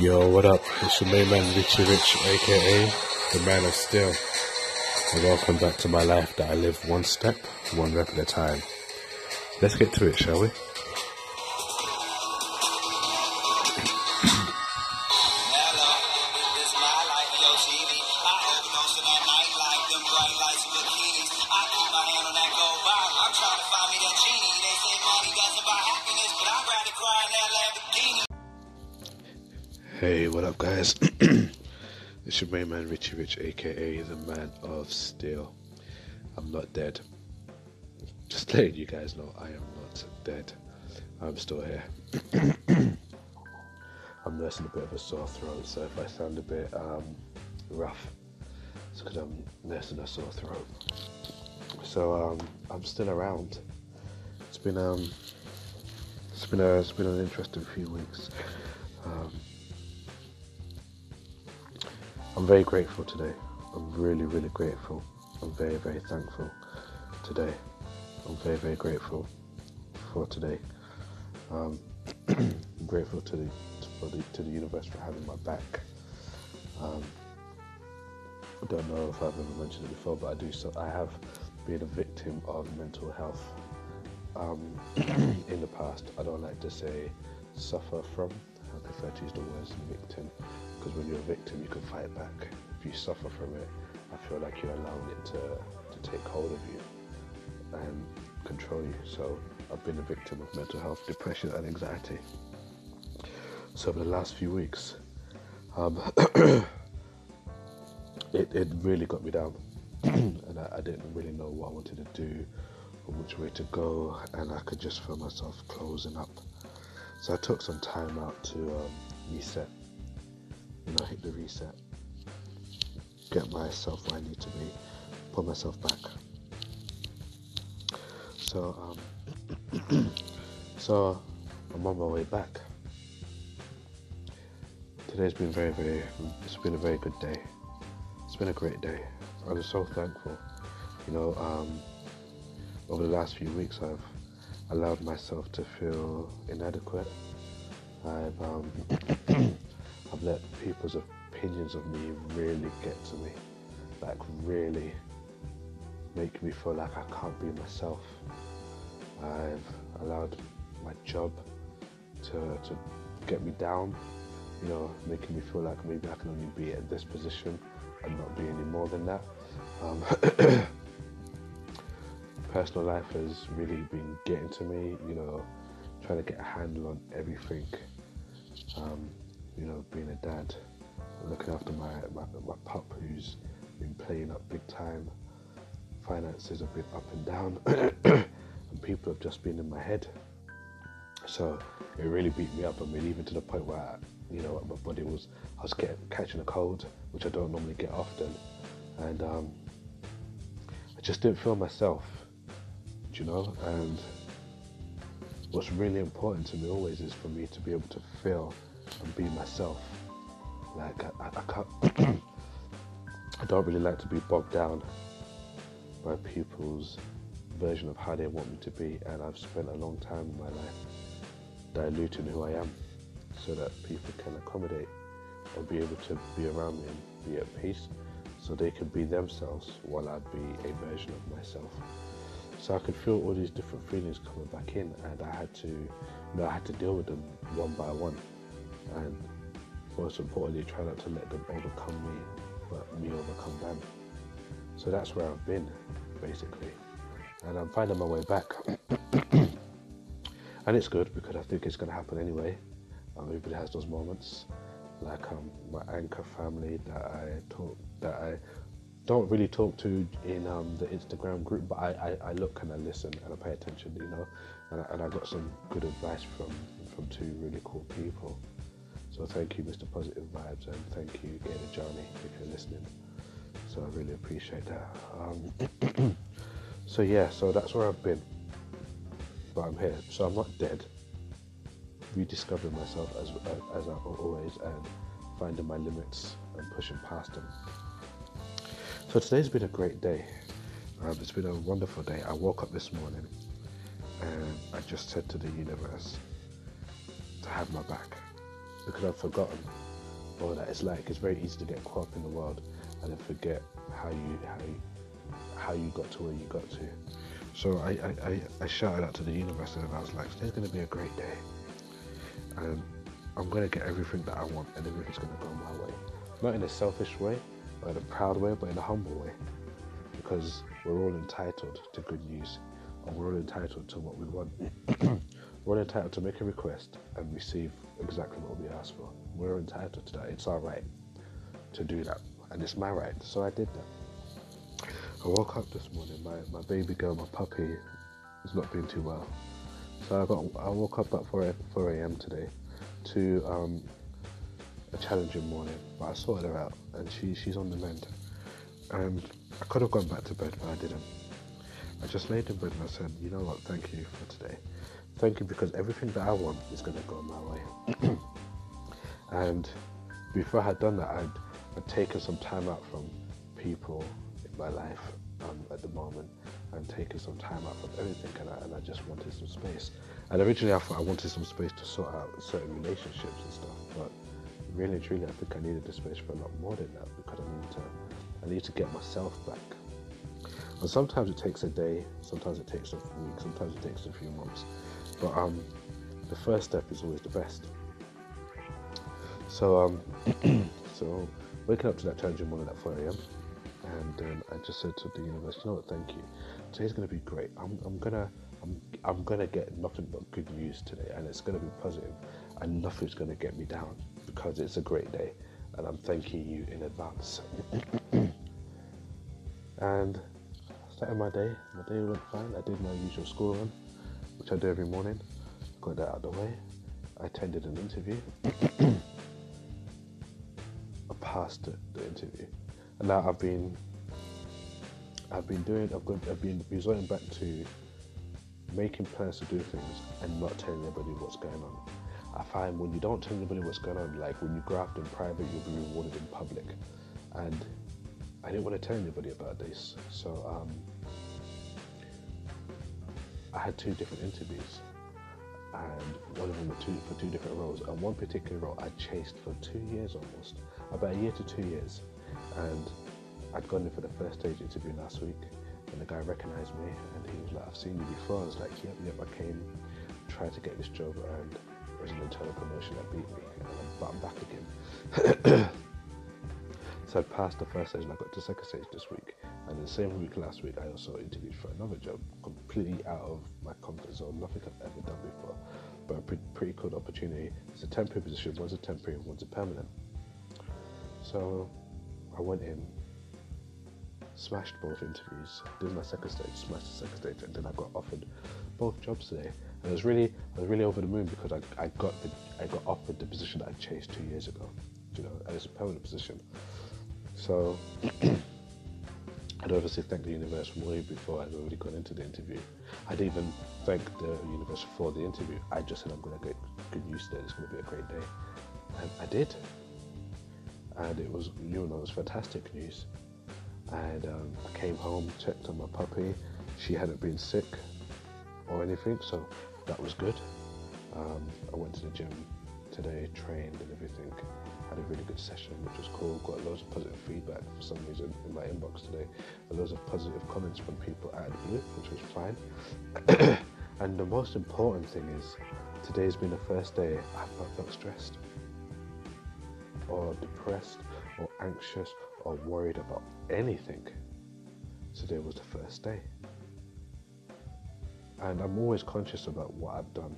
Yo, what up? It's your main man Richie Rich, aka the Man of Steel. And welcome back to my life that I live one step, one rep at a time. Let's get to it, shall we? Guys? it's your main man Richie Rich, aka the Man of Steel. I'm not dead. Just letting you guys know I am not dead. I'm still here. I'm nursing a bit of a sore throat, so if I sound a bit um, rough, it's because I'm nursing a sore throat. So um, I'm still around. It's been um, it's been a, it's been an interesting few weeks. Um, I'm very grateful today. I'm really, really grateful. I'm very, very thankful today. I'm very, very grateful for today. Um, I'm grateful to the, for the to the universe for having my back. Um, I don't know if I've ever mentioned it before, but I do. So I have been a victim of mental health um, in the past. I don't like to say suffer from. I prefer to use the words victim because when you're a victim, you can fight back. If you suffer from it, I feel like you're allowing it to, to take hold of you and control you. So I've been a victim of mental health, depression, and anxiety. So over the last few weeks, um, it, it really got me down, and I, I didn't really know what I wanted to do or which way to go, and I could just feel myself closing up. So I took some time out to um, reset, you know, hit the reset, get myself where I need to be, put myself back. So, um, so I'm on my way back. Today's been very, very, it's been a very good day. It's been a great day. I'm so thankful. You know, um, over the last few weeks, I've allowed myself to feel inadequate. I've um, I've let people's opinions of me really get to me, like really make me feel like I can't be myself. I've allowed my job to to get me down, you know, making me feel like maybe I can only be at this position and not be any more than that. Um, personal life has really been getting to me, you know, trying to get a handle on everything. Um, you know, being a dad, looking after my, my, my pup who's been playing up big time. Finances have been up and down, and people have just been in my head. So it really beat me up. I mean, even to the point where, I, you know, my body was, I was getting, catching a cold, which I don't normally get often. And um, I just didn't feel myself, you know? And what's really important to me always is for me to be able to feel and be myself. Like, I, I, I can't, I don't really like to be bogged down by people's version of how they want me to be. And I've spent a long time in my life diluting who I am so that people can accommodate or be able to be around me and be at peace so they can be themselves while I'd be a version of myself. So I could feel all these different feelings coming back in and I had to you know, I had to deal with them one by one and most importantly try not to let them overcome me but me overcome them. So that's where I've been basically. And I'm finding my way back. and it's good because I think it's going to happen anyway. Um, everybody has those moments, like um, my anchor family that I talk, that I don't really talk to in um, the Instagram group, but I, I, I, look and I listen and I pay attention, you know, and I, and I got some good advice from from two really cool people. So thank you, Mr. Positive Vibes, and thank you, Gator Johnny, if you're listening. So I really appreciate that. Um, so yeah, so that's where I've been, but I'm here. So I'm not dead. Rediscovering myself as as I always and finding my limits and pushing past them. So today's been a great day. Um, it's been a wonderful day. I woke up this morning and I just said to the universe to have my back because I've forgotten all that it's like. It's very easy to get caught up in the world and then forget how you how you, how you got to where you got to. So I, I, I, I shouted out to the universe and I was like, today's going to be a great day. And I'm going to get everything that I want and everything's going to go my way. Not in a selfish way, not in a proud way, but in a humble way. Because we're all entitled to good news and we're all entitled to what we want. we're entitled to make a request and receive exactly what we ask for. We're entitled to that. It's our right to do that. And it's my right. So I did that. I woke up this morning, my, my baby girl, my puppy, is not doing too well. So I got I woke up at 4, 4 a.m. today to um, a challenging morning, but I sorted her out and she, she's on the mend. And I could have gone back to bed, but I didn't. I just laid in bed and I said, you know what, thank you for today. Thank you because everything that I want is going to go my way. and before I had done that, I'd, I'd taken some time out from people in my life um, at the moment and taken some time out from everything and I, and I just wanted some space. And originally I thought I wanted some space to sort out certain relationships and stuff, but really truly, I think I needed the space for a lot more than that because I need to, I need to get myself back. And sometimes it takes a day, sometimes it takes a week, sometimes it takes a few months. But um, the first step is always the best. So um, so waking up to that challenging morning at 4 a.m. and um, I just said to the universe, you know what, thank you. Today's gonna be great. I'm, I'm gonna I'm, I'm gonna get nothing but good news today, and it's gonna be positive, and nothing's gonna get me down because it's a great day and I'm thanking you in advance. and started my day. My day went fine. I did my usual school run, which I do every morning. Got that out of the way. I attended an interview. I passed the, the, interview, and now I've been, I've been doing, I've, got, I've been resorting back to making plans to do things and not telling anybody what's going on. I find when you don't tell anybody what's going on, like when you graft in private, you'll be rewarded in public. And I didn't want to tell anybody about this, so um, I had two different interviews, and one of them were two for two different roles. And one particular role I chased for two years almost, about a year to two years, and I'd gone in for the first stage interview last week, and the guy recognized me, and he was like, "I've seen you before." I was like, "Yep, yep, I came, tried to get this job, and." There was an internal promotion that beat me, but I'm back again. so I passed the first stage and I got to second stage this week. And the same week last week, I also interviewed for another job, completely out of my comfort zone, nothing I've ever done before, but a pretty, pretty cool opportunity. It's a temporary position, one's a temporary, one's a permanent. So I went in, smashed both interviews, did my second stage, smashed the second stage, and then I got offered both jobs today. And I was really, I was really over the moon because I, I got the, I got offered the position that I chased two years ago, you know, and it's a permanent position. So I'd obviously thank the universe way before I'd already gone into the interview. I'd even thank the universe for the interview. I just said I'm going to get good news today. It's going to be a great day, and I did. And it was, you know, it was fantastic news. And um, I came home, checked on my puppy. She hadn't been sick or anything, so that was good. Um, I went to the gym today, trained and everything. Had a really good session, which was cool. Got loads of positive feedback for some reason in my inbox today. And loads of positive comments from people out of which was fine. and the most important thing is, today's been the first day I've not felt stressed or depressed or anxious or worried about anything. Today was the first day. And I'm always conscious about what I've done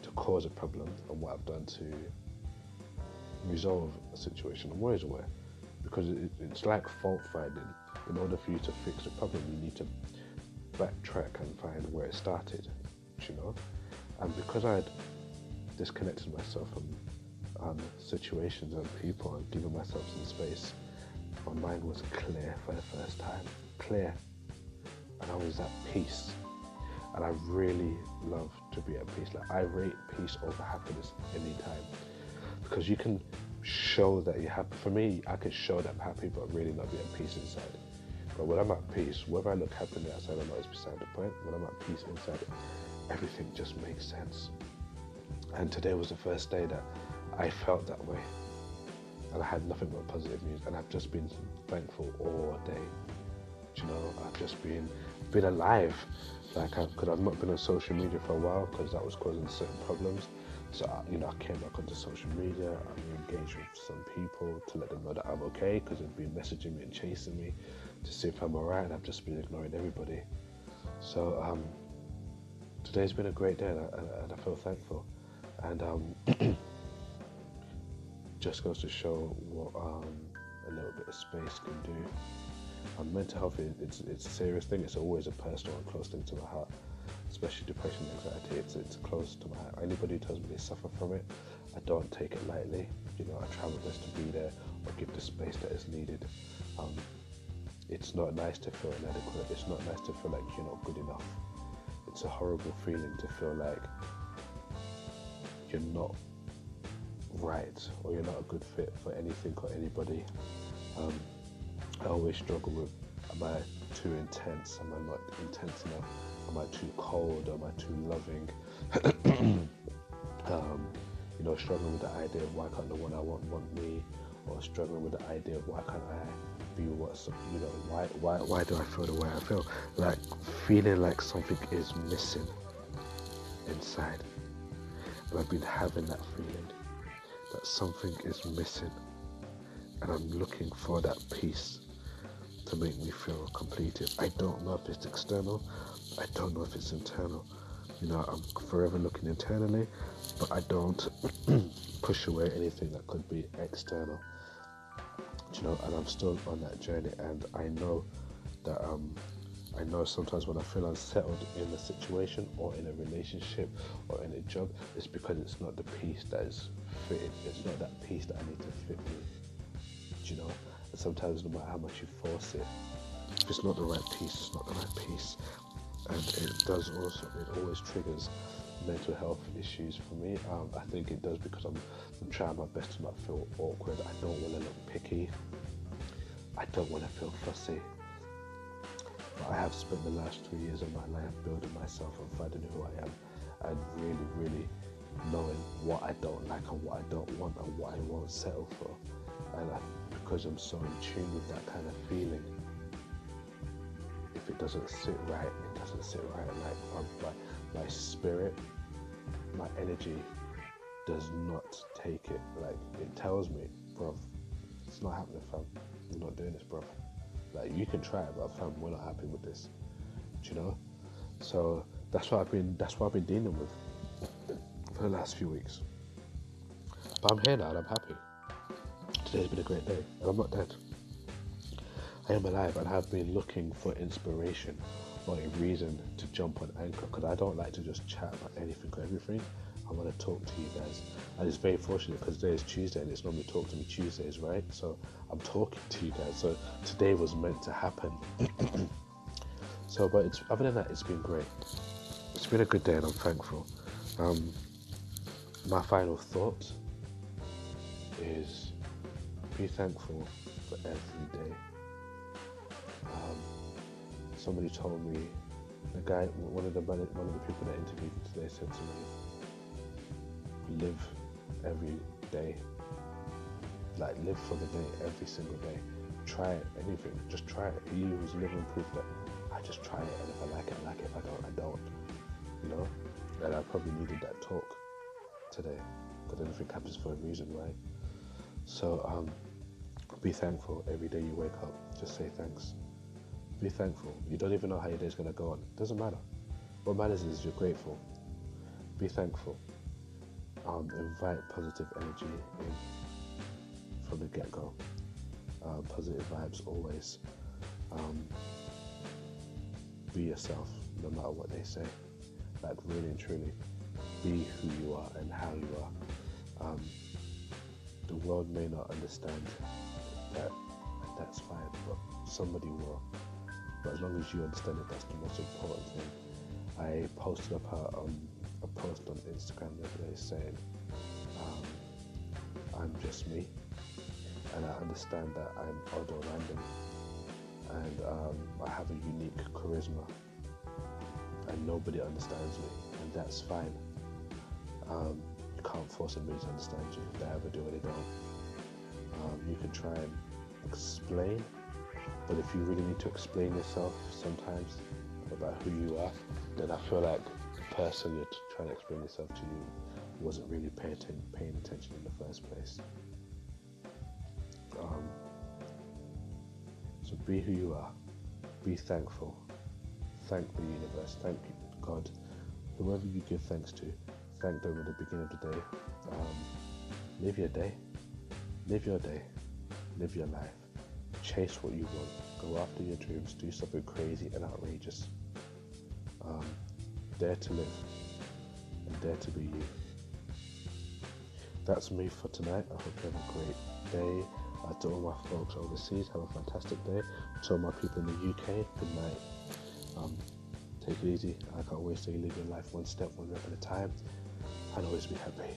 to cause a problem and what I've done to resolve a situation. I'm always aware because it, it's like fault finding. In order for you to fix a problem, you need to backtrack and find where it started. You know, and because I had disconnected myself from um, situations and people and given myself some space, my mind was clear for the first time. Clear. And I was at peace. And I really love to be at peace. Like I rate peace over happiness anytime. Because you can show that you're happy. For me, I can show that I'm happy but really not be at peace inside. But when I'm at peace, whether I look happy outside or not is beside the point. When I'm at peace inside, everything just makes sense. And today was the first day that I felt that way. And I had nothing but positive news. And I've just been thankful all day. Do you know, I've just been been alive. Like, because I've not been on social media for a while because that was causing certain problems. So, you know, I came back onto social media. I'm engaged with some people to let them know that I'm okay because they've been messaging me and chasing me to see if I'm alright. And I've just been ignoring everybody. So, um, today's been a great day and I, and I feel thankful. And um, just goes to show what um, a little bit of space can do. And mental health, it's, it's a serious thing. It's always a personal and close thing to my heart, especially depression and anxiety. It's, it's close to my heart. Anybody who tells me they suffer from it, I don't take it lightly. You know, I try my best to be there or give the space that is needed. Um, it's not nice to feel inadequate. It's not nice to feel like you're not good enough. It's a horrible feeling to feel like you're not right or you're not a good fit for anything or anybody. Um, I always struggle with am I too intense? Am I not intense enough? Am I too cold? Am I too loving? um, you know, struggling with the idea of why can't the one I want want me, or struggling with the idea of why can't I be what you know why why why do I feel the way I feel? Like feeling like something is missing inside. And I've been having that feeling that something is missing. And I'm looking for that peace to make me feel completed. I don't know if it's external, I don't know if it's internal. You know, I'm forever looking internally, but I don't push away anything that could be external. You know, and I'm still on that journey, and I know that um, I know sometimes when I feel unsettled in a situation or in a relationship or in a job, it's because it's not the piece that is fitting. It's not that piece that I need to fit. Do you know? And sometimes no matter how much you force it, if it's not the right piece, it's not the right piece. And it does also, it always triggers mental health issues for me. Um, I think it does because I'm, I'm trying my best to not feel awkward. I don't want to look picky. I don't want to feel fussy. I have spent the last three years of my life building myself and finding who I am and really, really knowing what I don't like and what I don't want and what I won't settle for. And I, because I'm so in tune with that kind of feeling, if it doesn't sit right, it doesn't sit right. Like my, my spirit, my energy does not take it. Like it tells me, bro, it's not happening, fam. You're not doing this, bro. Like you can try it, but fam, we're not happy with this. Do you know? So that's what I've been. That's what I've been dealing with for the last few weeks. But I'm here now, and I'm happy. Today's been a great day, and I'm not dead. I am alive, and have been looking for inspiration or a reason to jump on Anchor because I don't like to just chat about anything or everything. I want to talk to you guys. And it's very fortunate because today is Tuesday and it's normally Talk to Me Tuesdays, right? So I'm talking to you guys. So today was meant to happen. so, but it's other than that, it's been great. It's been a good day and I'm thankful. Um, my final thought is be thankful for every day. Um, somebody told me, the guy, one of the one of the people that interviewed me today said to me, live every day. Like live for the day every single day. Try anything. Just try it. He was living proof that I just try it and if I like it, I like it. If I don't, I don't. You know? And I probably needed that talk today. Because everything happens for a reason, right? So um be thankful every day you wake up. Just say thanks. Be thankful. You don't even know how your day's gonna go on. It Doesn't matter. What matters is you're grateful. Be thankful um, invite positive energy in from the get go. uh, positive vibes always. Um, be yourself, no matter what they say. Like really and truly, be who you are and how you are. Um, the world may not understand that, and that's fine, but somebody will. But as long as you understand it, that's the most important thing. I posted up a, um, a post on Instagram the other day saying, um, I'm just me, and I understand that I'm odd or random, and um, I have a unique charisma, and nobody understands me, and that's fine. Um, you can't force anybody to understand you. If they ever do, they don't. You can try and explain, but if you really need to explain yourself sometimes about who you are, then I feel like the person you're trying to explain yourself to you wasn't really paying, paying attention in the first place. Um, so be who you are. Be thankful. Thank the universe. Thank God. Whoever you give thanks to, thank them at the beginning of the day. Um, live your day. Live your day. Live your life. Chase what you want. Go after your dreams. Do something crazy and outrageous. Um, dare to live and dare to be you. That's me for tonight. I hope you have a great day. Uh, to all my folks overseas, have a fantastic day. To all my people in the UK, good night. Um, take it easy. Like I always say, live your life one step, one rep at a time, and always be happy.